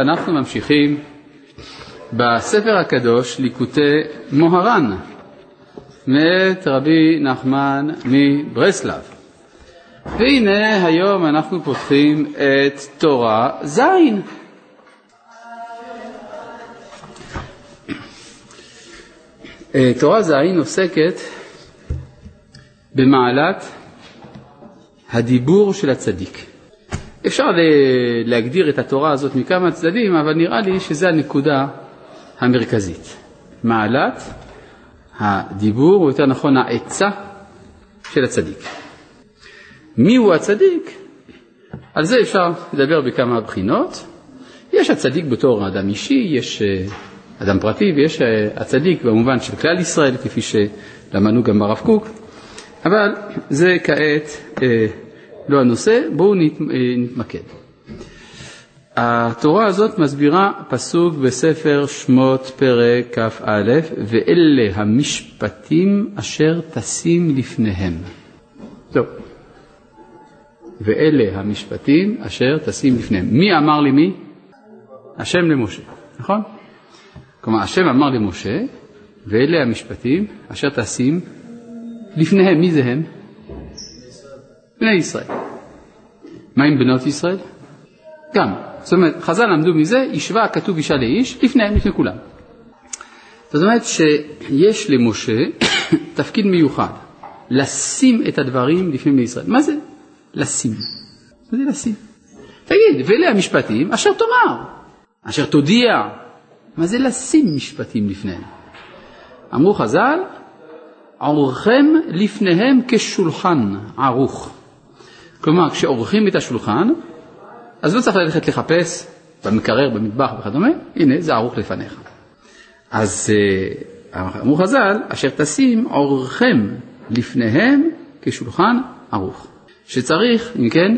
אנחנו ממשיכים בספר הקדוש ליקוטי מוהר"ן מאת רבי נחמן מברסלב. והנה היום אנחנו פותחים את תורה ז'. אה, תורה ז' עוסקת במעלת הדיבור של הצדיק. אפשר להגדיר את התורה הזאת מכמה צדדים, אבל נראה לי שזו הנקודה המרכזית. מעלת הדיבור, או יותר נכון העצה של הצדיק. מיהו הצדיק? על זה אפשר לדבר בכמה בחינות. יש הצדיק בתור אדם אישי, יש אה, אדם פרטי ויש אה, הצדיק במובן של כלל ישראל, כפי שלמדנו גם ברב קוק, אבל זה כעת אה, לא הנושא, בואו נתמקד. התורה הזאת מסבירה פסוק בספר שמות פרק כ"א, ואלה המשפטים אשר תשים לפניהם. טוב. ואלה המשפטים אשר תשים לפניהם. מי אמר למי? השם למשה, נכון? כלומר, השם אמר למשה, ואלה המשפטים אשר תשים לפניהם. מי זה הם? בני ישראל. מה עם בנות ישראל? גם. זאת אומרת, חז"ל למדו מזה, השווה כתוב אישה לאיש, לפניהם, לפני כולם. זאת אומרת שיש למשה תפקיד מיוחד, לשים את הדברים לפני בני ישראל. מה זה לשים? מה זה לשים? תגיד, ואלה המשפטים אשר תאמר, אשר תודיע. מה זה לשים משפטים לפניהם? אמרו חז"ל, עורכם לפניהם כשולחן ערוך. כלומר, כשעורכים את השולחן, אז לא צריך ללכת לחפש במקרר, במטבח וכדומה, הנה, זה ערוך לפניך. אז אה, אמרו חז"ל, אשר תשים עורכם לפניהם כשולחן ערוך. שצריך, אם כן,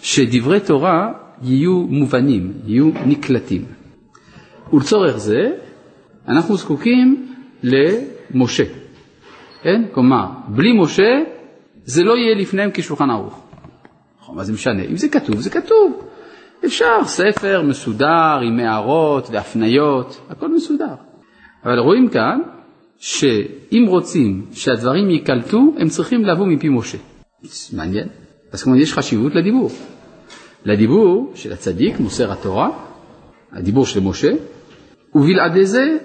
שדברי תורה יהיו מובנים, יהיו נקלטים. ולצורך זה, אנחנו זקוקים למשה. כן? כלומר, בלי משה זה לא יהיה לפניהם כשולחן ערוך. מה זה משנה? אם זה כתוב, זה כתוב. אפשר, ספר מסודר עם הערות והפניות, הכל מסודר. אבל רואים כאן שאם רוצים שהדברים ייקלטו, הם צריכים לבוא מפי משה. מעניין. אז כמובן יש חשיבות לדיבור. לדיבור של הצדיק, מוסר התורה, הדיבור של משה, ובלעדי זה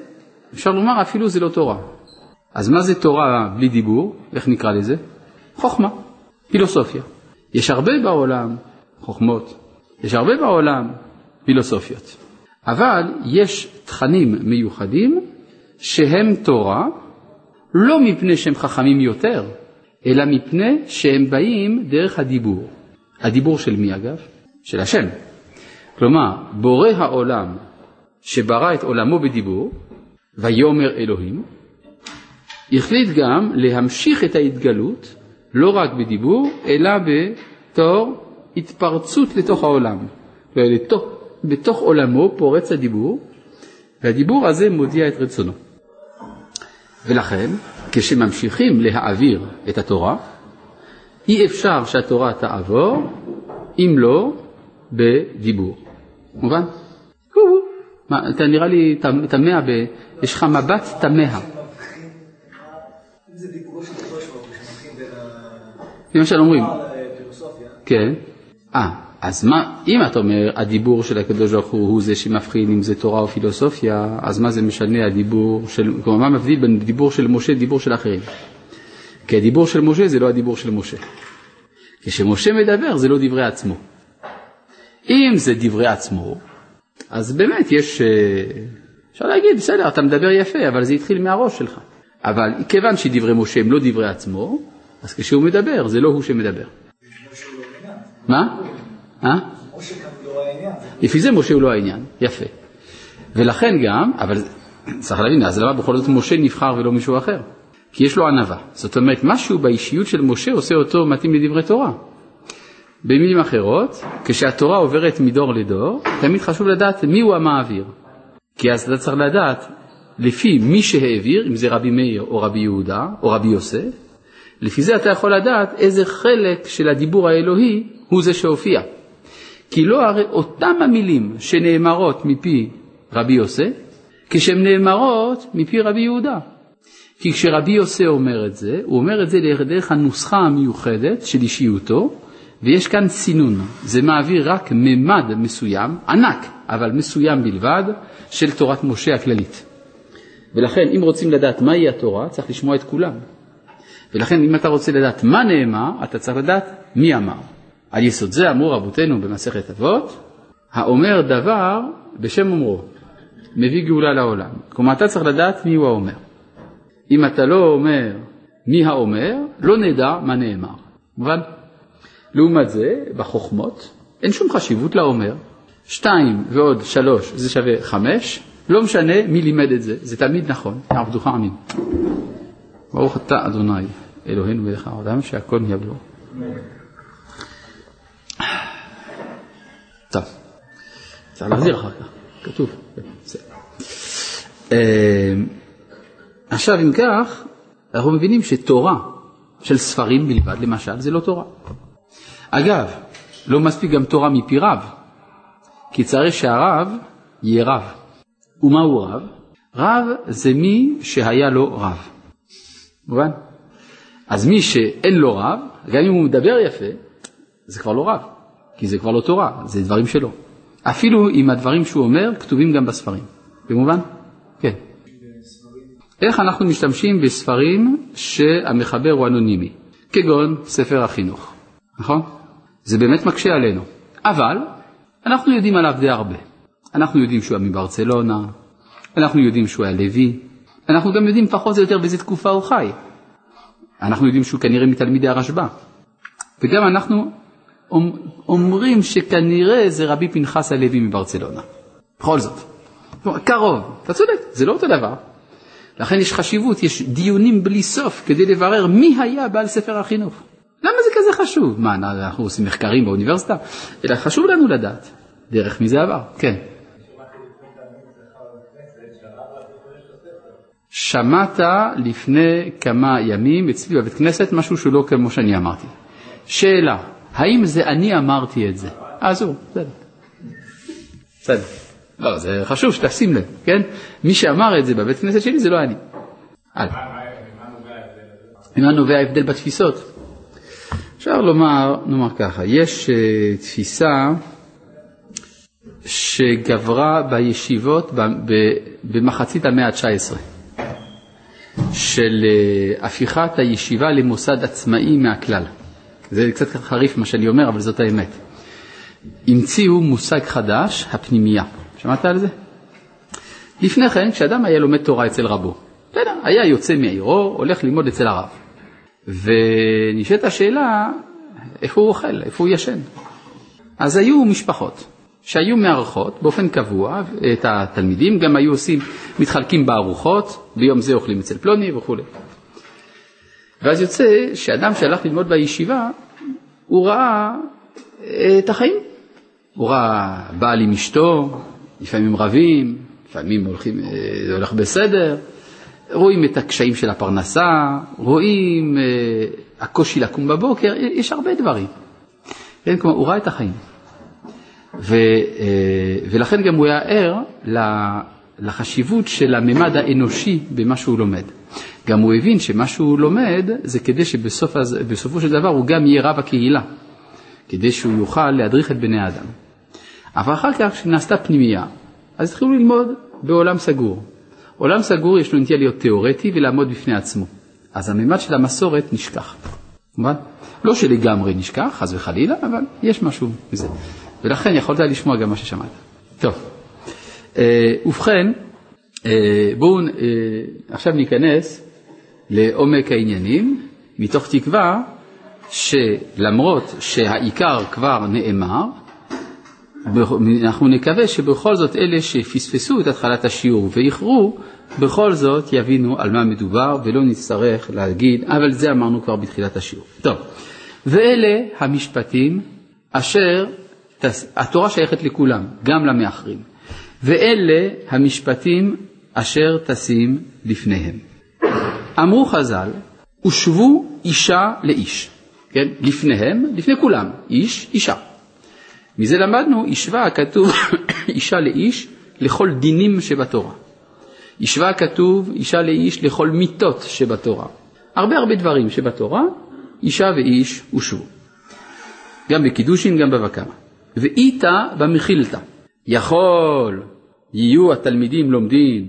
אפשר לומר אפילו זה לא תורה. אז מה זה תורה בלי דיבור? איך נקרא לזה? חוכמה, פילוסופיה. יש הרבה בעולם חוכמות, יש הרבה בעולם פילוסופיות, אבל יש תכנים מיוחדים שהם תורה לא מפני שהם חכמים יותר, אלא מפני שהם באים דרך הדיבור. הדיבור של מי אגב? של השם. כלומר, בורא העולם שברא את עולמו בדיבור, ויאמר אלוהים, החליט גם להמשיך את ההתגלות לא רק בדיבור, אלא בתור התפרצות לתוך העולם. ולתוך, בתוך עולמו פורץ הדיבור, והדיבור הזה מודיע את רצונו. ולכן, כשממשיכים להעביר את התורה, אי אפשר שהתורה תעבור אם לא בדיבור. מובן? מה, אתה נראה לי תמה, יש לך מבט תמה. למשל אומרים, כן, אה, אז מה, אם אתה אומר הדיבור של הקדוש ברוך הוא הוא זה שמבחין אם זה תורה או פילוסופיה, אז מה זה משנה הדיבור של, כלומר מה מבדיל בין דיבור של משה לדיבור של אחרים? כי הדיבור של משה זה לא הדיבור של משה. כשמשה מדבר זה לא דברי עצמו. אם זה דברי עצמו, אז באמת יש, אה, אפשר להגיד, בסדר, אתה מדבר יפה, אבל זה התחיל מהראש שלך. אבל כיוון שדברי משה הם לא דברי עצמו, אז כשהוא מדבר, זה לא הוא שמדבר. מה? אה? לפי זה משה הוא לא העניין, יפה. ולכן גם, אבל צריך להבין, אז למה בכל זאת משה נבחר ולא מישהו אחר? כי יש לו ענווה. זאת אומרת, משהו באישיות של משה עושה אותו מתאים לדברי תורה. במילים אחרות, כשהתורה עוברת מדור לדור, תמיד חשוב לדעת מי הוא המעביר. כי אז אתה צריך לדעת לפי מי שהעביר, אם זה רבי מאיר או רבי יהודה או רבי יוסף, לפי זה אתה יכול לדעת איזה חלק של הדיבור האלוהי הוא זה שהופיע. כי לא הרי אותם המילים שנאמרות מפי רבי יוסי, כשהן נאמרות מפי רבי יהודה. כי כשרבי יוסי אומר את זה, הוא אומר את זה דרך הנוסחה המיוחדת של אישיותו, ויש כאן סינון. זה מעביר רק ממד מסוים, ענק, אבל מסוים בלבד, של תורת משה הכללית. ולכן, אם רוצים לדעת מהי התורה, צריך לשמוע את כולם. ולכן, אם אתה רוצה לדעת מה נאמר, אתה צריך לדעת מי אמר. על יסוד זה אמרו רבותינו במסכת אבות, האומר דבר בשם אומרו, מביא גאולה לעולם. כלומר, אתה צריך לדעת מי הוא האומר. אם אתה לא אומר מי האומר, לא נדע מה נאמר. מובן? לעומת זה, בחוכמות, אין שום חשיבות לאומר. שתיים ועוד שלוש זה שווה חמש, לא משנה מי לימד את זה, זה תמיד נכון, עבדוך עמים. ברוך אתה אדוני אלוהינו מלך העולם שהכל נהיה בלו. טוב, צריך להחזיר אחר כך, כתוב. אה, עכשיו אם כך, אנחנו מבינים שתורה של ספרים בלבד, למשל, זה לא תורה. אגב, לא מספיק גם תורה מפי רב, כי צריך שהרב יהיה רב. ומהו רב? רב זה מי שהיה לו רב. מובן? אז מי שאין לו רב, גם אם הוא מדבר יפה, זה כבר לא רב, כי זה כבר לא תורה, זה דברים שלו. אפילו אם הדברים שהוא אומר כתובים גם בספרים. במובן? כן. איך אנחנו משתמשים בספרים שהמחבר הוא אנונימי, כגון ספר החינוך, נכון? זה באמת מקשה עלינו, אבל אנחנו יודעים עליו די הרבה. אנחנו יודעים שהוא היה מברצלונה, אנחנו יודעים שהוא היה לוי, אנחנו גם יודעים פחות או יותר באיזה תקופה הוא חי. אנחנו יודעים שהוא כנראה מתלמידי הרשב"א. וגם אנחנו אומרים שכנראה זה רבי פנחס הלוי מברצלונה. בכל זאת. קרוב, אתה צודק, זה לא אותו דבר. לכן יש חשיבות, יש דיונים בלי סוף כדי לברר מי היה בעל ספר החינוך. למה זה כזה חשוב? מה, אנחנו עושים מחקרים באוניברסיטה? אלא חשוב לנו לדעת דרך מי זה עבר. כן. שמעת לפני כמה ימים אצלי בבית כנסת משהו שהוא לא כמו שאני אמרתי. שאלה, האם זה אני אמרתי את זה? אה, זהו, בסדר. בסדר. לא, זה חשוב שתשים לב, כן? מי שאמר את זה בבית כנסת שלי זה לא אני. ממה נובע ההבדל בתפיסות? אפשר לומר, נאמר ככה, יש uh, תפיסה שגברה בישיבות במחצית המאה ה-19, של uh, הפיכת הישיבה למוסד עצמאי מהכלל. זה קצת חריף מה שאני אומר, אבל זאת האמת. המציאו מושג חדש, הפנימייה. שמעת על זה? לפני כן, כשאדם היה לומד תורה אצל רבו, בסדר, היה יוצא מעירו, הולך ללמוד אצל הרב. ונשאלת השאלה, איפה הוא אוכל, איפה הוא ישן. אז היו משפחות שהיו מארחות באופן קבוע את התלמידים, גם היו עושים, מתחלקים בארוחות, ביום זה אוכלים אצל פלוני וכולי. ואז יוצא שאדם שהלך ללמוד בישיבה, הוא ראה את החיים. הוא ראה בעל עם אשתו, לפעמים רבים, לפעמים הולכים, אה, זה הולך בסדר, רואים את הקשיים של הפרנסה, רואים uh, הקושי לקום בבוקר, יש הרבה דברים. כן, כלומר, הוא ראה את החיים. ו, uh, ולכן גם הוא היה ער לחשיבות של הממד האנושי במה שהוא לומד. גם הוא הבין שמה שהוא לומד זה כדי שבסופו של דבר הוא גם יהיה רב הקהילה, כדי שהוא יוכל להדריך את בני האדם. אבל אחר כך, כשנעשתה פנימייה, אז התחילו ללמוד בעולם סגור. עולם סגור יש לו נטייה להיות תיאורטי ולעמוד בפני עצמו. אז הממד של המסורת נשכח. כמובן, לא שלגמרי נשכח, חס וחלילה, אבל יש משהו מזה. ולכן יכולת לשמוע גם מה ששמעת. טוב, אה, ובכן, אה, בואו אה, עכשיו ניכנס לעומק העניינים, מתוך תקווה שלמרות שהעיקר כבר נאמר, אנחנו נקווה שבכל זאת אלה שפספסו את התחלת השיעור ואיחרו, בכל זאת יבינו על מה מדובר ולא נצטרך להגיד, אבל זה אמרנו כבר בתחילת השיעור. טוב, ואלה המשפטים אשר התורה שייכת לכולם, גם למאחרים, ואלה המשפטים אשר תשים לפניהם. אמרו חז"ל, הושבו אישה לאיש, כן? לפניהם, לפני כולם, איש, אישה. מזה למדנו, השווה הכתוב אישה לאיש לכל דינים שבתורה. השווה הכתוב אישה לאיש לכל מיתות שבתורה. הרבה הרבה דברים שבתורה, אישה ואיש הושבו. גם בקידושין, גם בבקרה. ואיתה במחילתא. יכול יהיו התלמידים לומדים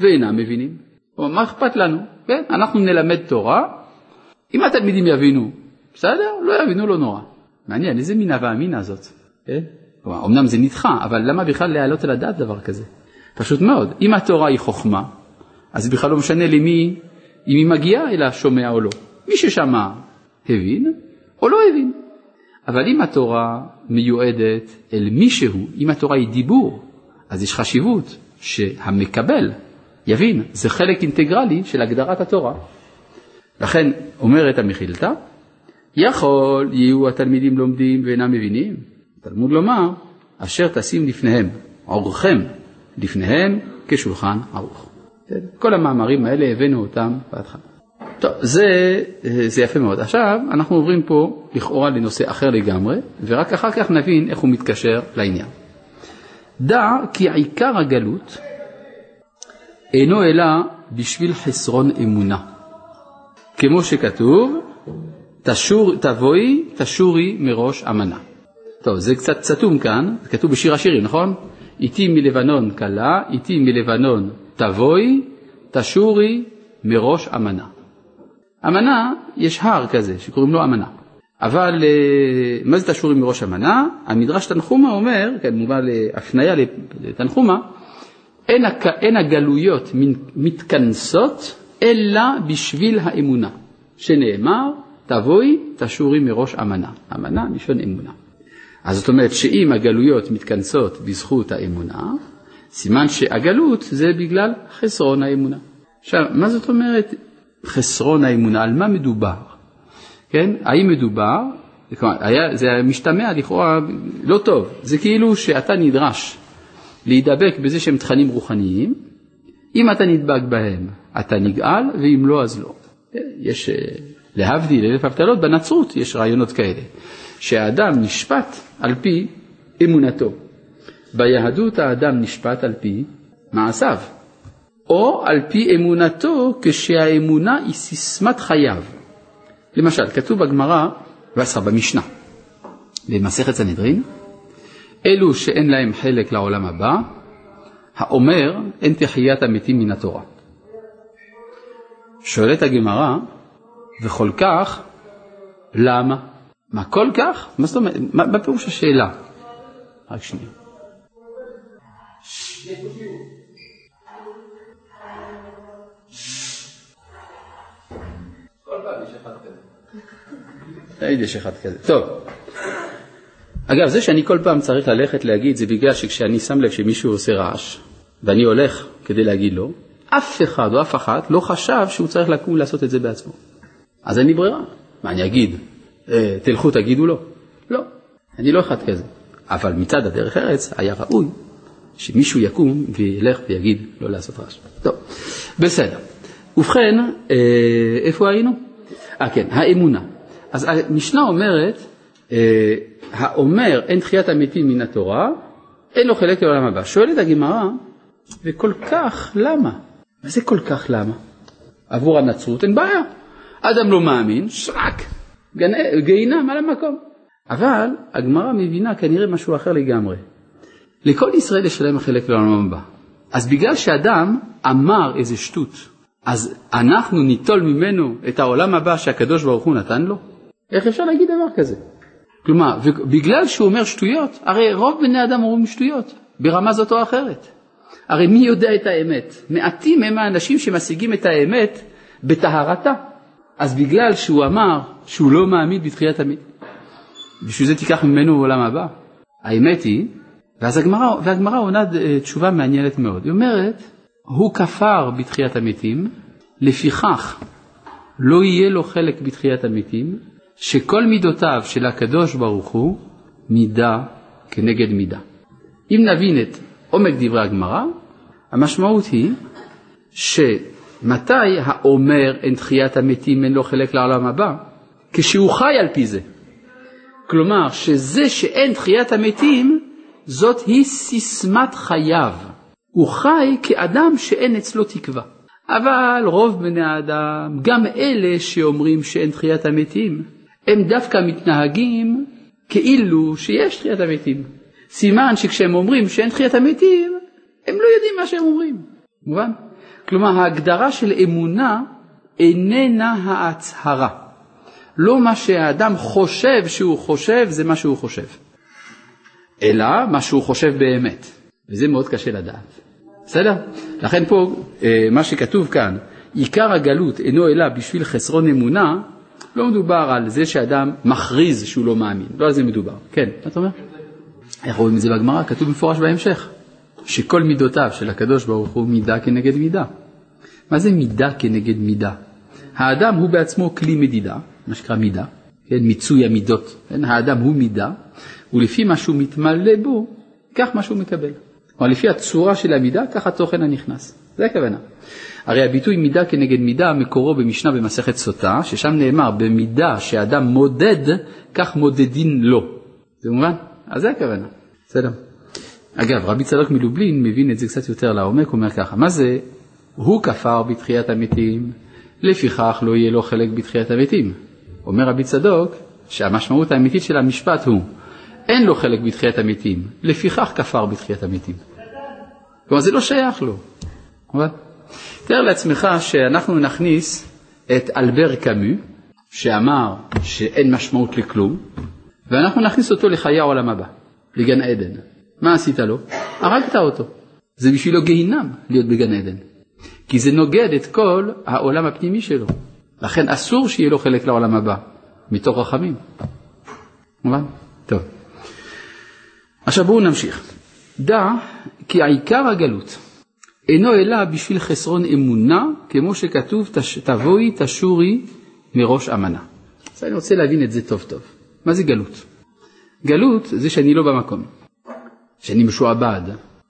ואינם מבינים. מה אכפת לנו? כן, אנחנו נלמד תורה, אם התלמידים יבינו, בסדר, לא יבינו, לא נורא. מעניין, איזה מין הווה אמינא זאת, כן? אמנם זה נדחה, אבל למה בכלל להעלות על הדעת דבר כזה? פשוט מאוד. אם התורה היא חוכמה, אז בכלל לא משנה למי, אם היא מגיעה אל השומע או לא. מי ששמע הבין או לא הבין. אבל אם התורה מיועדת אל מישהו, אם התורה היא דיבור, אז יש חשיבות שהמקבל יבין, זה חלק אינטגרלי של הגדרת התורה. לכן אומרת המחילתא, יכול יהיו התלמידים לומדים ואינם מבינים, תלמוד לומר, אשר תשים לפניהם, עורכם לפניהם כשולחן ערוך. כל המאמרים האלה הבאנו אותם בהתחלה. טוב, זה, זה יפה מאוד. עכשיו אנחנו עוברים פה לכאורה לנושא אחר לגמרי, ורק אחר כך נבין איך הוא מתקשר לעניין. דע כי עיקר הגלות אינו אלא בשביל חסרון אמונה. כמו שכתוב, תשור, תבואי, תשורי מראש אמנה. טוב, זה קצת סתום כאן, זה כתוב בשיר השירים, נכון? איתי מלבנון כלה, איתי מלבנון תבואי, תשורי מראש אמנה. אמנה, יש הר כזה שקוראים לו אמנה. אבל אה, מה זה תשורי מראש אמנה? המדרש תנחומה אומר, כן, מובא להפניה לתנחומה, אין, אין הגלויות מתכנסות אלא בשביל האמונה, שנאמר, תבואי תשורי מראש אמנה. אמנה מלשון אמונה. אז זאת אומרת שאם הגלויות מתכנסות בזכות האמונה, סימן שהגלות זה בגלל חסרון האמונה. עכשיו, מה זאת אומרת חסרון האמונה? על מה מדובר? כן? האם מדובר, היה, זה משתמע לכאורה לא טוב, זה כאילו שאתה נדרש להידבק בזה שהם תכנים רוחניים, אם אתה נדבק בהם אתה נגאל, ואם לא אז לא. יש, אה, להבדיל אלף הבטלות, בנצרות יש רעיונות כאלה. שהאדם נשפט על פי אמונתו. ביהדות האדם נשפט על פי מעשיו, או על פי אמונתו כשהאמונה היא סיסמת חייו. למשל, כתוב בגמרא, ועשרה במשנה, במסכת סנהדרין, אלו שאין להם חלק לעולם הבא, האומר אין תחיית המתים מן התורה. שואלת הגמרא, וכל כך, למה? מה כל כך? מה זאת אומרת? מה פירוש השאלה? רק שנייה. תמיד יש אחד כזה. טוב. אגב, זה שאני כל פעם צריך ללכת להגיד, זה בגלל שכשאני שם לב שמישהו עושה רעש, ואני הולך כדי להגיד לו, אף אחד או אף אחת לא חשב שהוא צריך לקום לעשות את זה בעצמו. אז אין לי ברירה. מה אני אגיד? אה, תלכו תגידו לו. לא, אני לא אחד כזה. אבל מצד הדרך ארץ היה ראוי שמישהו יקום וילך ויגיד לא לעשות רעש. טוב, בסדר. ובכן, אה, איפה היינו? אה כן, האמונה. אז המשנה אומרת, אה, האומר אין תחיית המתים מן התורה, אין לו חלק לעולם הבא. שואלת הגמרא, וכל כך למה? מה זה כל כך למה? עבור הנצרות אין בעיה. אדם לא מאמין, שרק. גיהינם על המקום. אבל הגמרא מבינה כנראה משהו אחר לגמרי. לכל ישראל יש להם חלק לעולם הבא. אז בגלל שאדם אמר איזה שטות, אז אנחנו ניטול ממנו את העולם הבא שהקדוש ברוך הוא נתן לו? איך אפשר להגיד דבר כזה? כלומר, בגלל שהוא אומר שטויות, הרי רוב בני אדם אומרים שטויות, ברמה זאת או אחרת. הרי מי יודע את האמת? מעטים הם האנשים שמשיגים את האמת בטהרתה. אז בגלל שהוא אמר שהוא לא מאמין בתחיית המת, בשביל זה תיקח ממנו עולם הבא. האמת היא, ואז הגמרא, עונה אה, תשובה מעניינת מאוד. היא אומרת, הוא כפר בתחיית המתים, לפיכך לא יהיה לו חלק בתחיית המתים, שכל מידותיו של הקדוש ברוך הוא מידה כנגד מידה. אם נבין את עומק דברי הגמרא, המשמעות היא ש... מתי האומר אין תחיית המתים אין לו חלק לעולם הבא? כשהוא חי על פי זה. כלומר, שזה שאין תחיית המתים, זאת היא סיסמת חייו. הוא חי כאדם שאין אצלו תקווה. אבל רוב בני האדם, גם אלה שאומרים שאין תחיית המתים, הם דווקא מתנהגים כאילו שיש תחיית המתים. סימן שכשהם אומרים שאין תחיית המתים, הם לא יודעים מה שהם אומרים. מובן? כלומר, ההגדרה של אמונה איננה ההצהרה. לא מה שהאדם חושב שהוא חושב זה מה שהוא חושב, אלא מה שהוא חושב באמת, וזה מאוד קשה לדעת. בסדר? לכן פה, אה, מה שכתוב כאן, עיקר הגלות אינו אלא בשביל חסרון אמונה, לא מדובר על זה שאדם מכריז שהוא לא מאמין, לא על זה מדובר. כן, מה אתה אומר? איך רואים את זה בגמרא? כתוב במפורש בהמשך, שכל מידותיו של הקדוש ברוך הוא מידה כנגד מידה. מה זה מידה כנגד מידה? האדם הוא בעצמו כלי מדידה, מה שנקרא מידה, כן, מיצוי המידות, כן, האדם הוא מידה, ולפי מה שהוא מתמלא בו, כך מה שהוא מקבל. כלומר, לפי הצורה של המידה, כך התוכן הנכנס. זה הכוונה. הרי הביטוי מידה כנגד מידה מקורו במשנה במסכת סוטה, ששם נאמר במידה שאדם מודד, כך מודדין לו. זה מובן? אז זה הכוונה. בסדר. אגב, רבי צדוק מלובלין מבין את זה קצת יותר לעומק, אומר ככה, מה זה הוא כפר בתחיית המתים, לפיכך לא יהיה לו חלק בתחיית המתים. אומר רבי צדוק שהמשמעות האמיתית של המשפט הוא אין לו חלק בתחיית המתים, לפיכך כפר בתחיית המתים. כלומר זה לא שייך לו. תאר לעצמך שאנחנו נכניס את אלבר קאמו, שאמר שאין משמעות לכלום, ואנחנו נכניס אותו לחיי העולם הבא, לגן עדן. מה עשית לו? הרגת אותו. זה בשבילו גיהינם להיות בגן עדן. כי זה נוגד את כל העולם הפנימי שלו. לכן אסור שיהיה לו חלק לעולם הבא, מתוך רחמים. מובן? טוב. עכשיו בואו נמשיך. דע כי העיקר הגלות אינו אלא בשביל חסרון אמונה, כמו שכתוב תבואי תשורי מראש אמנה. אז אני רוצה להבין את זה טוב טוב. מה זה גלות? גלות זה שאני לא במקום, שאני משועבד,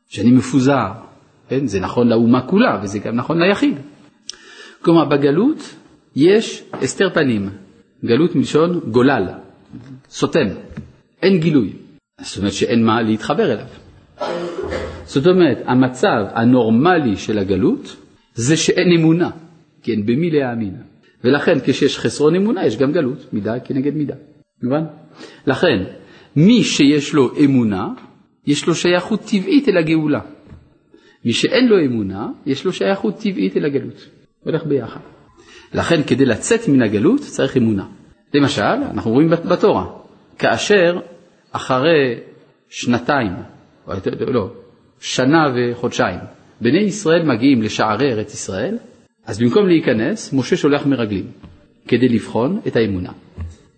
שאני מפוזר, כן? זה נכון לאומה כולה וזה גם נכון ליחיד. כלומר בגלות יש הסתר פנים, גלות מלשון גולל, סותם, אין גילוי. זאת אומרת שאין מה להתחבר אליו. זאת אומרת, המצב הנורמלי של הגלות זה שאין אמונה, אין במי להאמין. ולכן כשיש חסרון אמונה יש גם גלות, מידה כנגד מידה. מובן? לכן, מי שיש לו אמונה, יש לו שייכות טבעית אל הגאולה. מי שאין לו אמונה, יש לו שייכות טבעית אל הגלות. הולך ביחד. לכן כדי לצאת מן הגלות צריך אמונה. למשל, אנחנו רואים בתורה, כאשר אחרי שנתיים, לא, שנה וחודשיים, בני ישראל מגיעים לשערי ארץ ישראל, אז במקום להיכנס, משה שולח מרגלים, כדי לבחון את האמונה.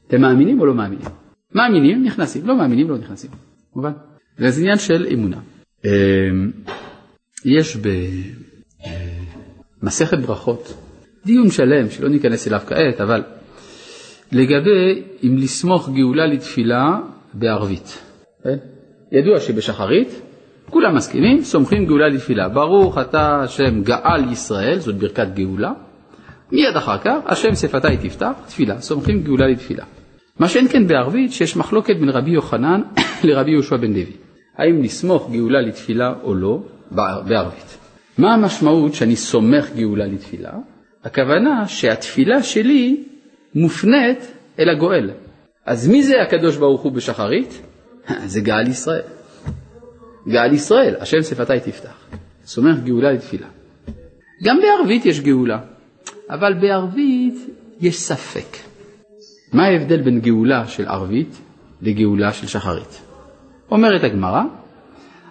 אתם מאמינים או לא מאמינים? מאמינים, נכנסים, לא מאמינים, לא נכנסים. מובן? זה עניין של אמונה. אמ, יש במסכת ברכות דיון שלם שלא ניכנס אליו כעת, אבל לגבי אם לסמוך גאולה לתפילה בערבית. כן? ידוע שבשחרית כולם מסכימים, סומכים גאולה לתפילה. ברוך אתה השם גאל ישראל, זאת ברכת גאולה. מיד אחר כך, השם שפתי תפתח, תפילה, סומכים גאולה לתפילה. מה שאין כן בערבית, שיש מחלוקת בין רבי יוחנן לרבי יהושע בן לוי. האם לסמוך גאולה לתפילה או לא בערבית. מה המשמעות שאני סומך גאולה לתפילה? הכוונה שהתפילה שלי מופנית אל הגואל. אז מי זה הקדוש ברוך הוא בשחרית? זה גאל ישראל. גאל ישראל, השם שפתי תפתח. סומך גאולה לתפילה. גם בערבית יש גאולה, אבל בערבית יש ספק. מה ההבדל בין גאולה של ערבית לגאולה של שחרית? אומרת הגמרא,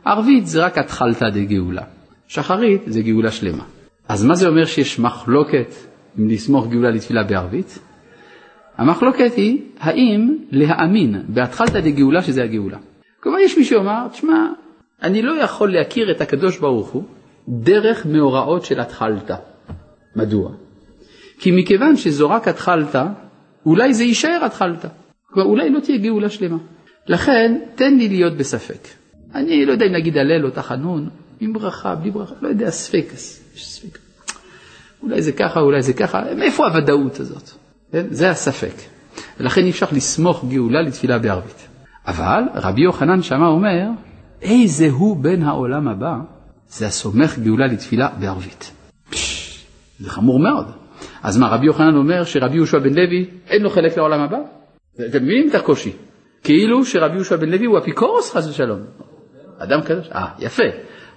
ערבית זה רק התחלתא דגאולה, שחרית זה גאולה שלמה. אז מה זה אומר שיש מחלוקת אם לסמוך גאולה לתפילה בערבית? המחלוקת היא האם להאמין בהתחלתא דגאולה שזה הגאולה. כלומר יש מי שאומר, תשמע, אני לא יכול להכיר את הקדוש ברוך הוא דרך מאורעות של התחלתא. מדוע? כי מכיוון שזו רק התחלתא, אולי זה יישאר התחלתא. כלומר אולי לא תהיה גאולה שלמה. לכן תן לי להיות בספק. אני לא יודע אם להגיד הלל או תחנון, עם ברכה, בלי ברכה, לא יודע, ספק, ספק. אולי זה ככה, אולי זה ככה, מאיפה הוודאות הזאת? כן? זה הספק. ולכן אי אפשר לסמוך גאולה לתפילה בערבית. אבל רבי יוחנן שמה אומר, איזה הוא בן העולם הבא, זה הסומך גאולה לתפילה בערבית. פש, זה חמור מאוד. אז מה, רבי יוחנן אומר שרבי יהושע בן לוי אין לו חלק לעולם הבא? אתם מבינים את הקושי? כאילו שרבי יהושע בן לוי הוא אפיקורוס חס ושלום. אדם קדוש, אה, יפה.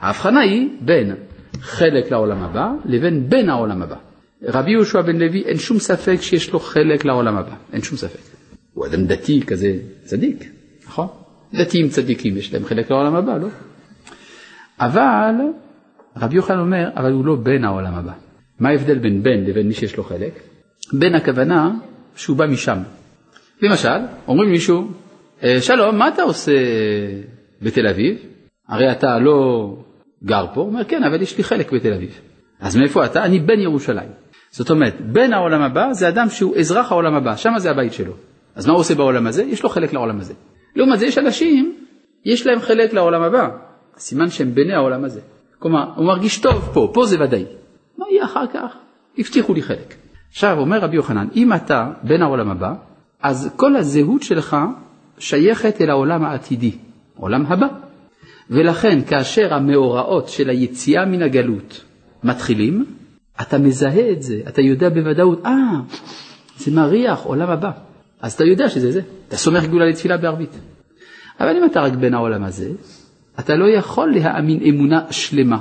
ההבחנה היא בין חלק לעולם הבא לבין בן העולם הבא. רבי יהושע בן לוי אין שום ספק שיש לו חלק לעולם הבא, אין שום ספק. הוא אדם דתי כזה צדיק, נכון? דתיים צדיקים יש להם חלק לעולם הבא, לא? אבל רבי יוחנן אומר, אבל הוא לא בן העולם הבא. מה ההבדל בין בן לבין מי שיש לו חלק? בן הכוונה שהוא בא משם. למשל, אומרים מישהו, אה, שלום, מה אתה עושה בתל אביב? הרי אתה לא גר פה. הוא אומר, כן, אבל יש לי חלק בתל אביב. אז מאיפה אתה? אני בן ירושלים. זאת אומרת, בן העולם הבא זה אדם שהוא אזרח העולם הבא, שם זה הבית שלו. אז מה הוא עושה בעולם הזה? יש לו חלק לעולם הזה. לעומת זה יש אנשים, יש להם חלק לעולם הבא. סימן שהם בני העולם הזה. כלומר, הוא מרגיש טוב פה, פה זה ודאי. מה יהיה אחר כך? הבטיחו לי חלק. עכשיו, אומר רבי יוחנן, אם אתה בן העולם הבא, אז כל הזהות שלך שייכת אל העולם העתידי, עולם הבא. ולכן כאשר המאורעות של היציאה מן הגלות מתחילים, אתה מזהה את זה, אתה יודע בוודאות, אה, זה מריח עולם הבא. אז אתה יודע שזה זה, אתה סומך גאולה לתפילה בערבית. אבל אם אתה רק בן העולם הזה, אתה לא יכול להאמין אמונה שלמה.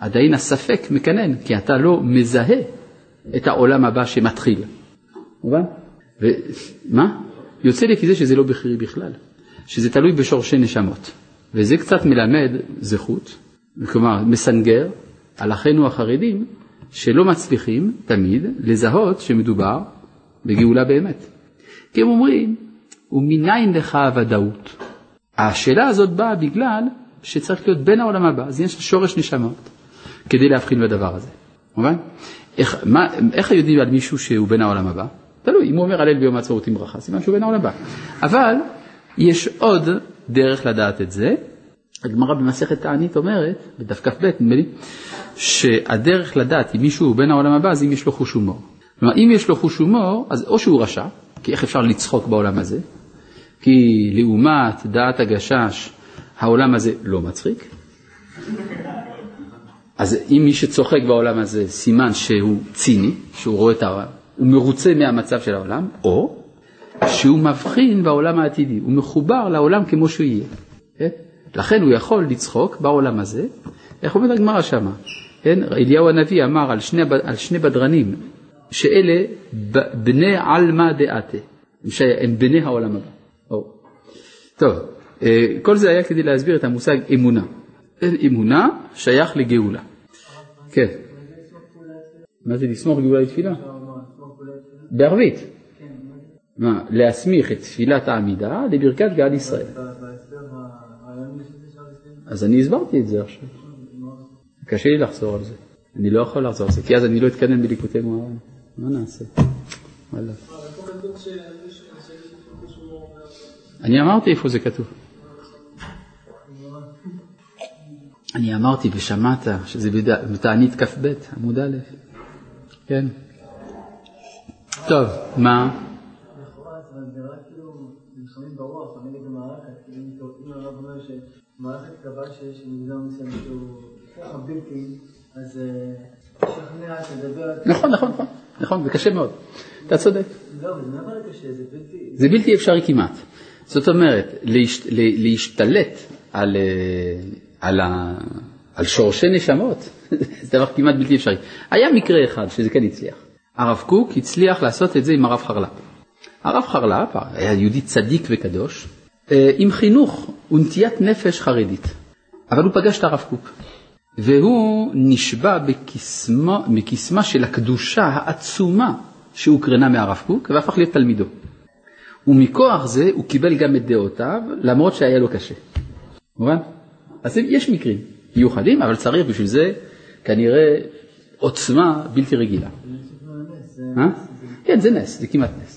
עדיין הספק מקנן, כי אתה לא מזהה את העולם הבא שמתחיל. מובן? ומה? יוצא לי כזה שזה לא בכירי בכלל, שזה תלוי בשורשי נשמות. וזה קצת מלמד זכות, כלומר מסנגר על אחינו החרדים שלא מצליחים תמיד לזהות שמדובר בגאולה באמת. כי הם אומרים, ומניין לך הוודאות? השאלה הזאת באה בגלל שצריך להיות בין העולם הבא, אז יש שורש נשמות כדי להבחין בדבר הזה. מובן? איך, מה, איך יודעים על מישהו שהוא בין העולם הבא? תלוי, אם הוא אומר הלל ביום העצמאות עם ברכה, סימן שהוא בין העולם הבא. אבל יש עוד דרך לדעת את זה. הגמרא במסכת תענית אומרת, בדף כ"ב נדמה לי, שהדרך לדעת אם מישהו הוא בין העולם הבא זה אם יש לו חוש הומור. כלומר, אם יש לו חוש הומור, אז או שהוא רשע, כי איך אפשר לצחוק בעולם הזה? כי לעומת דעת הגשש, העולם הזה לא מצחיק. אז אם מי שצוחק בעולם הזה, סימן שהוא ציני, שהוא רואה את העולם, הוא מרוצה מהמצב של העולם, או שהוא מבחין בעולם העתידי, הוא מחובר לעולם כמו שהוא יהיה. כן? לכן הוא יכול לצחוק בעולם הזה, איך אומרת הגמרא שמה? כן? אליהו הנביא אמר על שני, על שני בדרנים, שאלה בני עלמא דעתה, הם בני העולם הבא. או. טוב, אה, כל זה היה כדי להסביר את המושג אמונה. אמונה שייך לגאולה. כן. מה זה לסמוך גאולה לתפילה? בערבית. מה, להסמיך את תפילת העמידה לברכת גד ישראל. אז אני הסברתי את זה עכשיו. קשה לי לחזור על זה. אני לא יכול לחזור על זה, כי אז אני לא אתקדם בליקוטי מוהר"ן. מה נעשה? וואלה. אני אמרתי איפה זה כתוב. אני אמרתי ושמעת שזה בתענית כ"ב, עמוד א', כן. טוב, מה? מערכת קבעה שיש מגזר מסוים שהוא ככה בלתי, אז תשכנע, תדבר... נכון, נכון, נכון, נכון, זה קשה מאוד, אתה צודק. לא, אבל זה מעבר לקשה, זה בלתי... זה בלתי אפשרי כמעט. זאת אומרת, להשתלט על, על, על שורשי נשמות, זה דבר כמעט בלתי אפשרי. היה מקרה אחד שזה כן הצליח. הרב קוק הצליח לעשות את זה עם הרב חרל"פ. הרב חרל"פ היה יהודי צדיק וקדוש, אה, עם חינוך ונטיית נפש חרדית. אבל הוא פגש את הרב קוק, והוא נשבע בקסמה, בקסמה של הקדושה העצומה שהוקרנה מהרב קוק, והפך להיות תלמידו. ומכוח זה הוא קיבל גם את דעותיו, למרות שהיה לו קשה. מובן? אז יש מקרים מיוחדים, אבל צריך בשביל זה כנראה עוצמה בלתי רגילה. אה? כן, זה נס, זה כמעט נס.